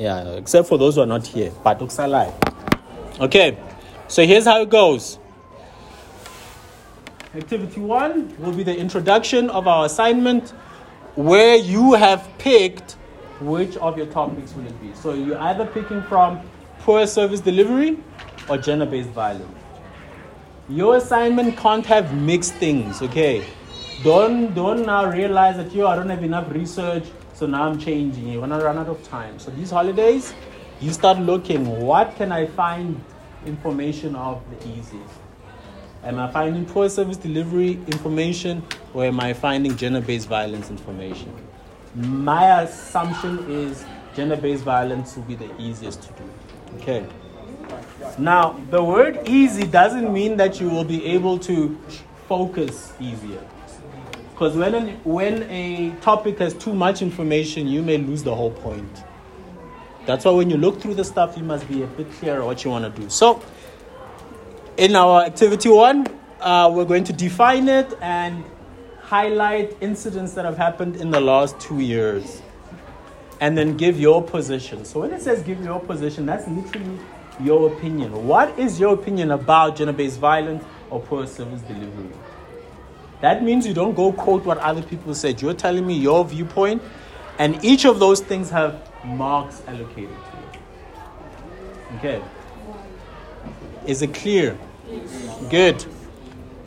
Yeah, except for those who are not here. But Uksalai. Okay, so here's how it goes. Activity one will be the introduction of our assignment where you have picked which of your topics will it be. So you're either picking from poor service delivery or gender based violence. Your assignment can't have mixed things, okay? Don't don't now realize that you I don't have enough research, so now I'm changing. You're gonna run out of time. So these holidays, you start looking, what can I find information of the easiest? Am I finding poor service delivery information or am I finding gender based violence information? My assumption is gender based violence will be the easiest to do. Okay. Now, the word easy doesn't mean that you will be able to focus easier. Because when, when a topic has too much information, you may lose the whole point. That's why when you look through the stuff, you must be a bit clearer what you want to do. So, in our activity one, uh, we're going to define it and highlight incidents that have happened in the last two years. And then give your position. So, when it says give your position, that's literally your opinion. What is your opinion about gender based violence or poor service delivery? That means you don't go quote what other people said. You're telling me your viewpoint, and each of those things have marks allocated to it. Okay. Is it clear? Good.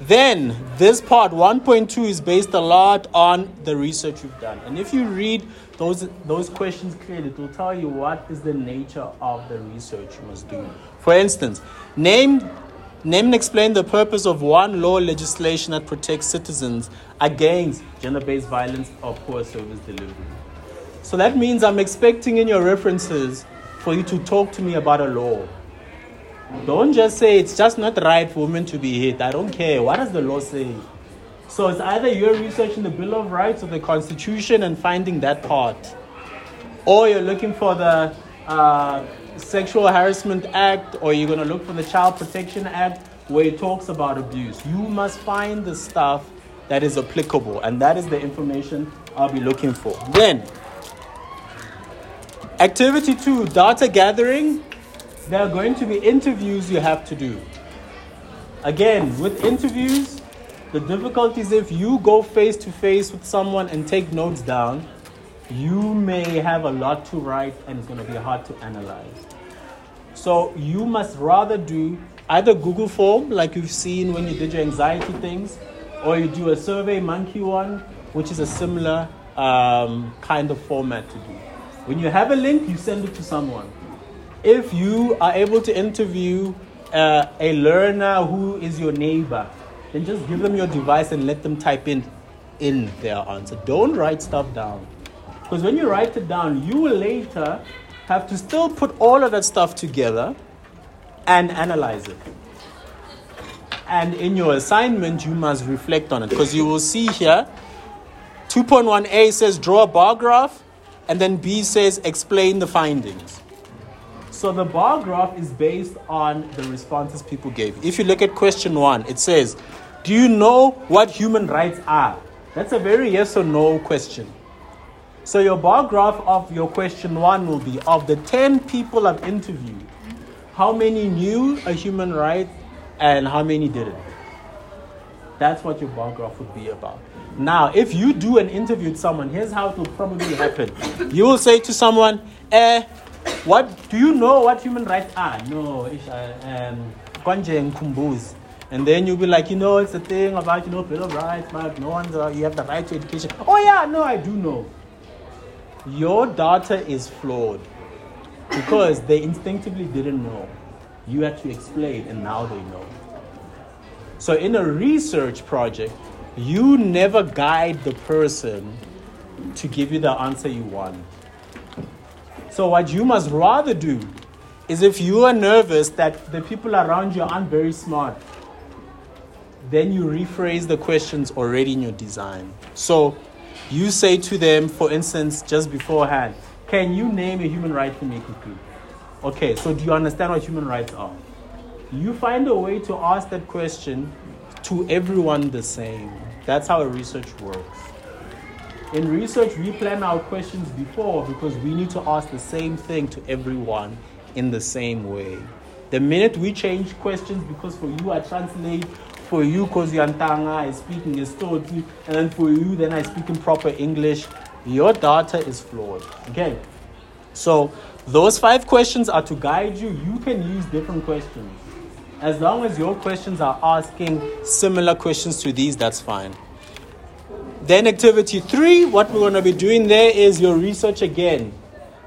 Then, this part 1.2 is based a lot on the research you've done. And if you read those, those questions clearly, it will tell you what is the nature of the research you must do. For instance, name Name and explain the purpose of one law legislation that protects citizens against gender based violence or poor service delivery. So that means I'm expecting in your references for you to talk to me about a law. Don't just say it's just not right for women to be hit. I don't care. What does the law say? So it's either you're researching the Bill of Rights or the Constitution and finding that part, or you're looking for the uh, Sexual Harassment Act or you're going to look for the Child Protection Act where it talks about abuse. You must find the stuff that is applicable, and that is the information I'll be looking for. Then, activity two data gathering. There are going to be interviews you have to do. Again, with interviews, the difficulty is if you go face to face with someone and take notes down, you may have a lot to write and it's going to be hard to analyze. So you must rather do either Google form, like you've seen when you did your anxiety things, or you do a Survey Monkey one, which is a similar um, kind of format to do. When you have a link, you send it to someone. If you are able to interview uh, a learner who is your neighbor, then just give them your device and let them type in in their answer. Don't write stuff down. Because when you write it down, you will later have to still put all of that stuff together and analyze it. And in your assignment, you must reflect on it because you will see here 2.1a says draw a bar graph, and then B says explain the findings. So the bar graph is based on the responses people gave. If you look at question one, it says, Do you know what human rights are? That's a very yes or no question. So your bar graph of your question one will be of the 10 people I've interviewed, how many knew a human right and how many didn't? That's what your bar graph would be about. Now, if you do an interview with someone, here's how it will probably happen. You will say to someone, eh, what do you know what human rights are? No, um, Kumbuz. And then you'll be like, you know, it's a thing about, you know, Bill of Rights, but no one's, uh, you have the right to education. Oh, yeah, no, I do know your data is flawed because they instinctively didn't know. You had to explain, and now they know. So, in a research project, you never guide the person to give you the answer you want. So, what you must rather do is if you are nervous that the people around you aren't very smart, then you rephrase the questions already in your design. So, you say to them, for instance, just beforehand, can you name a human right for me quickly? Okay, so do you understand what human rights are? You find a way to ask that question to everyone the same. That's how research works. In research, we plan our questions before because we need to ask the same thing to everyone in the same way. The minute we change questions because for you I translate, for you because you're Ntanga, I speak in Esotho, and then for you then I speak in proper English, your data is flawed. Okay? So those five questions are to guide you. You can use different questions. As long as your questions are asking similar questions to these, that's fine. Then, activity three, what we're going to be doing there is your research again.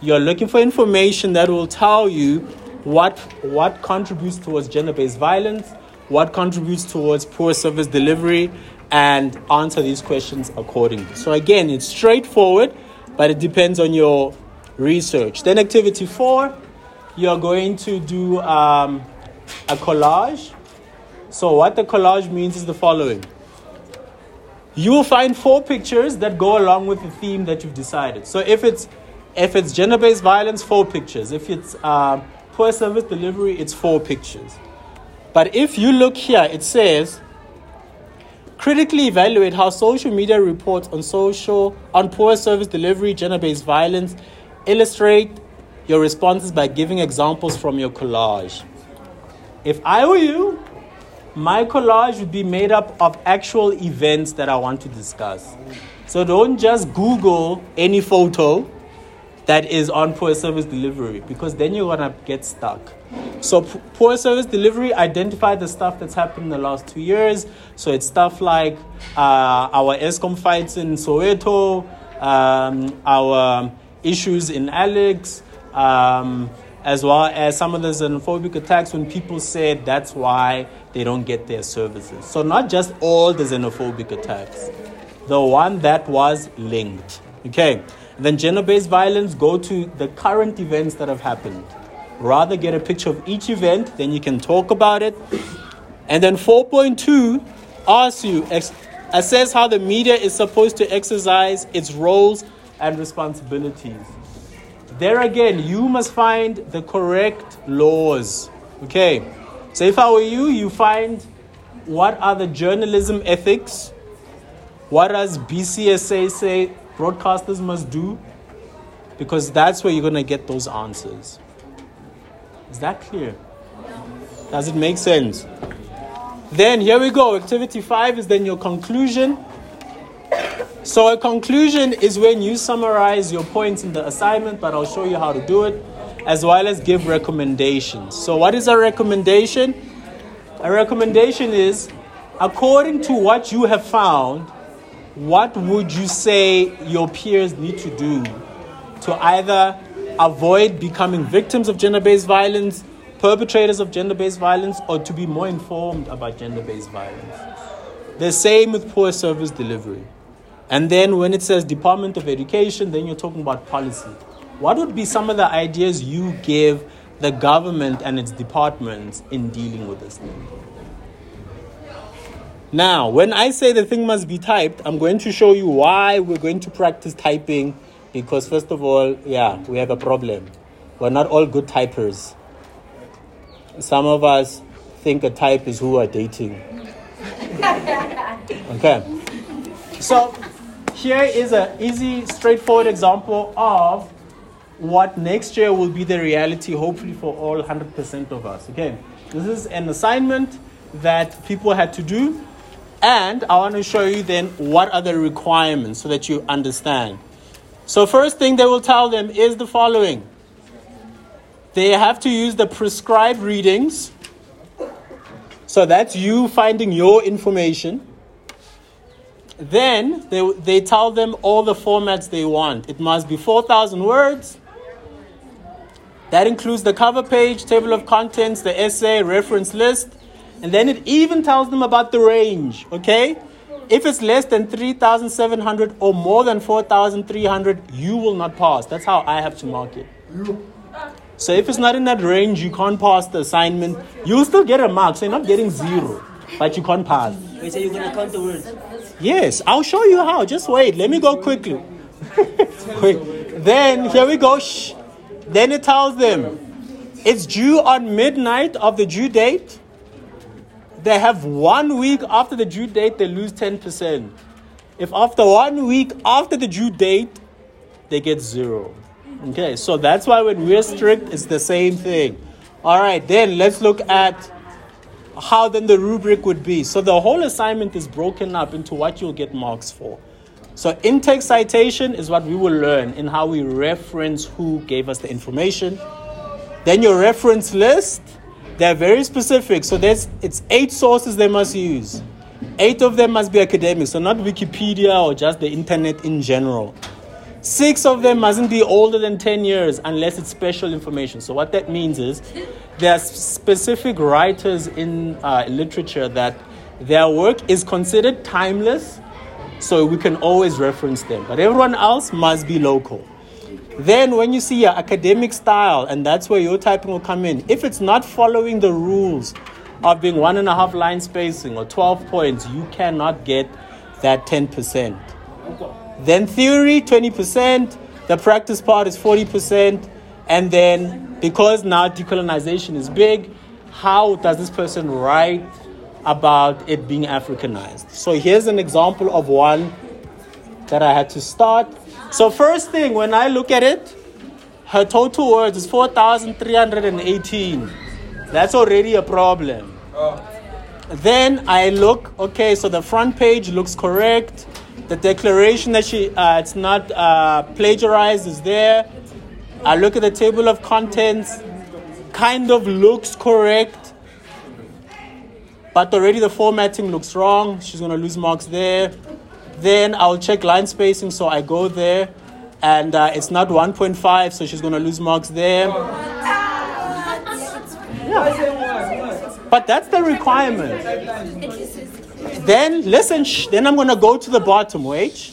You're looking for information that will tell you what, what contributes towards gender based violence, what contributes towards poor service delivery, and answer these questions accordingly. So, again, it's straightforward, but it depends on your research. Then, activity four, you're going to do um, a collage. So, what the collage means is the following you will find four pictures that go along with the theme that you've decided. So, if it's if it's gender-based violence, four pictures. If it's uh, poor service delivery, it's four pictures. But if you look here, it says critically evaluate how social media reports on social on poor service delivery, gender-based violence illustrate your responses by giving examples from your collage. If I were you, my collage would be made up of actual events that I want to discuss. So don't just Google any photo that is on poor service delivery because then you're gonna get stuck. So p- poor service delivery identify the stuff that's happened in the last two years. So it's stuff like uh, our Eskom fights in Soweto, um, our issues in Alex, um, as well as some of the xenophobic attacks when people said that's why they don't get their services. So, not just all the xenophobic attacks, the one that was linked. Okay, then gender based violence, go to the current events that have happened. Rather get a picture of each event, then you can talk about it. And then 4.2 asks you assess how the media is supposed to exercise its roles and responsibilities. There again, you must find the correct laws. Okay, so if I were you, you find what are the journalism ethics? What does BCSA say broadcasters must do? Because that's where you're going to get those answers. Is that clear? Does it make sense? Then here we go. Activity five is then your conclusion. So, a conclusion is when you summarize your points in the assignment, but I'll show you how to do it, as well as give recommendations. So, what is a recommendation? A recommendation is according to what you have found, what would you say your peers need to do to either avoid becoming victims of gender based violence, perpetrators of gender based violence, or to be more informed about gender based violence? The same with poor service delivery. And then when it says Department of Education, then you're talking about policy. What would be some of the ideas you give the government and its departments in dealing with this thing? Now, when I say the thing must be typed, I'm going to show you why we're going to practice typing because, first of all, yeah, we have a problem. We're not all good typers. Some of us think a type is who are dating. Okay. So, here is an easy, straightforward example of what next year will be the reality, hopefully, for all 100% of us. Okay, this is an assignment that people had to do, and I want to show you then what are the requirements so that you understand. So, first thing they will tell them is the following they have to use the prescribed readings. So, that's you finding your information. Then they, they tell them all the formats they want. It must be 4,000 words. That includes the cover page, table of contents, the essay, reference list. And then it even tells them about the range, okay? If it's less than 3,700 or more than 4,300, you will not pass. That's how I have to mark it. So if it's not in that range, you can't pass the assignment. You'll still get a mark, so you're not getting zero, but you can't pass. Wait, so you're gonna count the words? Yes, I'll show you how. Just wait. Let me go quickly. wait. Then here we go. Shh. Then it tells them it's due on midnight of the due date. They have one week after the due date, they lose 10%. If after one week after the due date, they get zero. Okay, so that's why when we're strict, it's the same thing. All right, then let's look at how then the rubric would be. So the whole assignment is broken up into what you'll get marks for. So intake citation is what we will learn in how we reference who gave us the information. Then your reference list, they're very specific. So there's it's eight sources they must use. Eight of them must be academic, so not Wikipedia or just the internet in general. Six of them mustn't be older than 10 years unless it's special information. So, what that means is there are specific writers in uh, literature that their work is considered timeless, so we can always reference them. But everyone else must be local. Then, when you see your academic style, and that's where your typing will come in, if it's not following the rules of being one and a half line spacing or 12 points, you cannot get that 10%. Then theory, 20%. The practice part is 40%. And then, because now decolonization is big, how does this person write about it being Africanized? So here's an example of one that I had to start. So, first thing, when I look at it, her total words is 4,318. That's already a problem. Then I look, okay, so the front page looks correct. The declaration that she, uh, it's not uh, plagiarized is there. I look at the table of contents, kind of looks correct, but already the formatting looks wrong. She's to lose marks there. Then I'll check line spacing, so I go there, and uh, it's not 1.5, so she's to lose marks there. Yeah. But that's the requirement. Then listen, then I'm gonna go to the bottom, wait.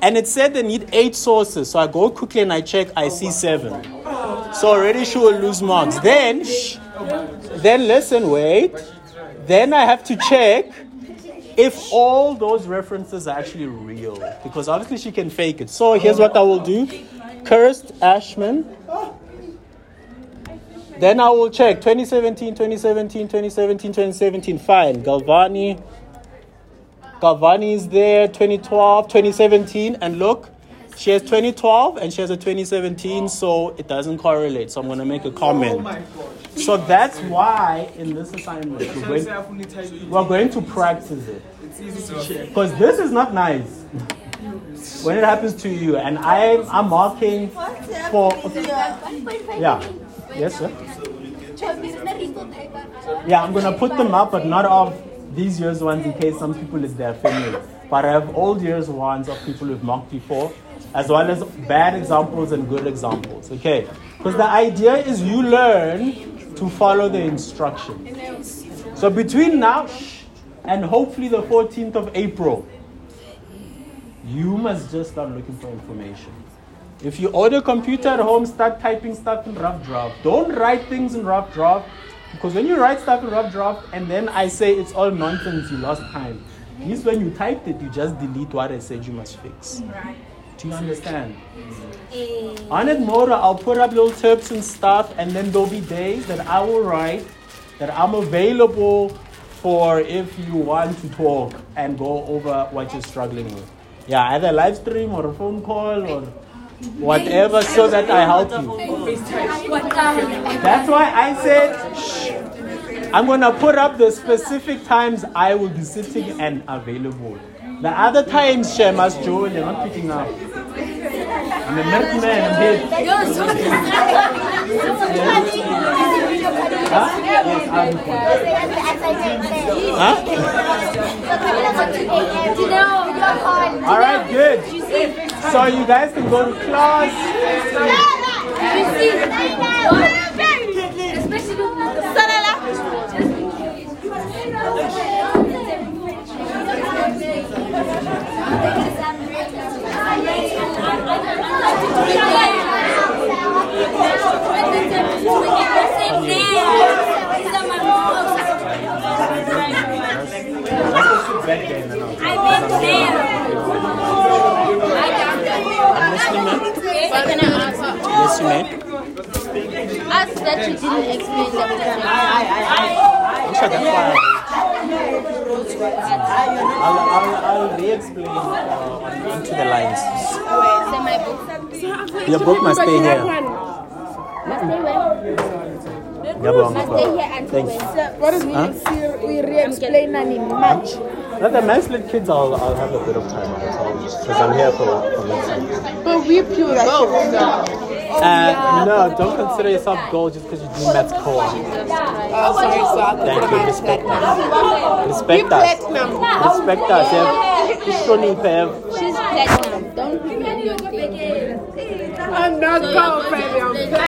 And it said they need eight sources. So I go quickly and I check, I see seven. So already she will lose marks. Then then listen, wait. Then I have to check if all those references are actually real. Because obviously she can fake it. So here's what I will do. Kirst Ashman. Then I will check 2017, 2017, 2017, 2017. Fine. Galvani. Galvani is there, 2012, 2017, and look, she has 2012 and she has a 2017, so it doesn't correlate. So I'm going to make a comment. Oh So that's why in this assignment we're going, we're going to practice it. Because this is not nice when it happens to you. And I'm, I'm marking for. Yeah. Yes, sir? Yeah, I'm going to put them up, but not of these years ones in case some people is their family. But I have old years ones of people who've mocked before, as well as bad examples and good examples. Okay? Because the idea is you learn to follow the instructions. So between now and hopefully the 14th of April, you must just start looking for information. If you order a computer at home, start typing stuff in rough draft. Don't write things in rough draft because when you write stuff in rough draft and then I say it's all nonsense, you lost time. Means when you typed it, you just delete what I said you must fix. Right. Do you understand? Mm. On more, I'll put up little tips and stuff, and then there'll be days that I will write that I'm available for if you want to talk and go over what you're struggling with. Yeah, either live stream or a phone call or whatever so that I help you. That's why I said, Shh. I'm going to put up the specific times I will be sitting and available. The other times, Shemas Joe, you're not picking up. I'm a married man, I'm here. Huh? All right, good. So you guys can go to class. I've been there. I'm listening, ma'am. Yes, you may. Ask that you didn't explain that. Fire. I'll, I'll, I'll re-explain uh, Into the Lines. Say my book. Your book must stay here. Must stay where? Yabong. Must stay here until Thanks. when? What does we re-explain and in March? Let the Maths Lit kids, I'll, I'll have a bit of time. I'll tell you. Because I'm here for, for next. But we pure both. Uh, no, don't consider yourself gold just because you do Matt's core. Oh, sorry, so I Thank consider you. my Respect platinum. us. Respect us. Respect us. Yeah. Shoni Pev. She's platinum. Not gold, baby.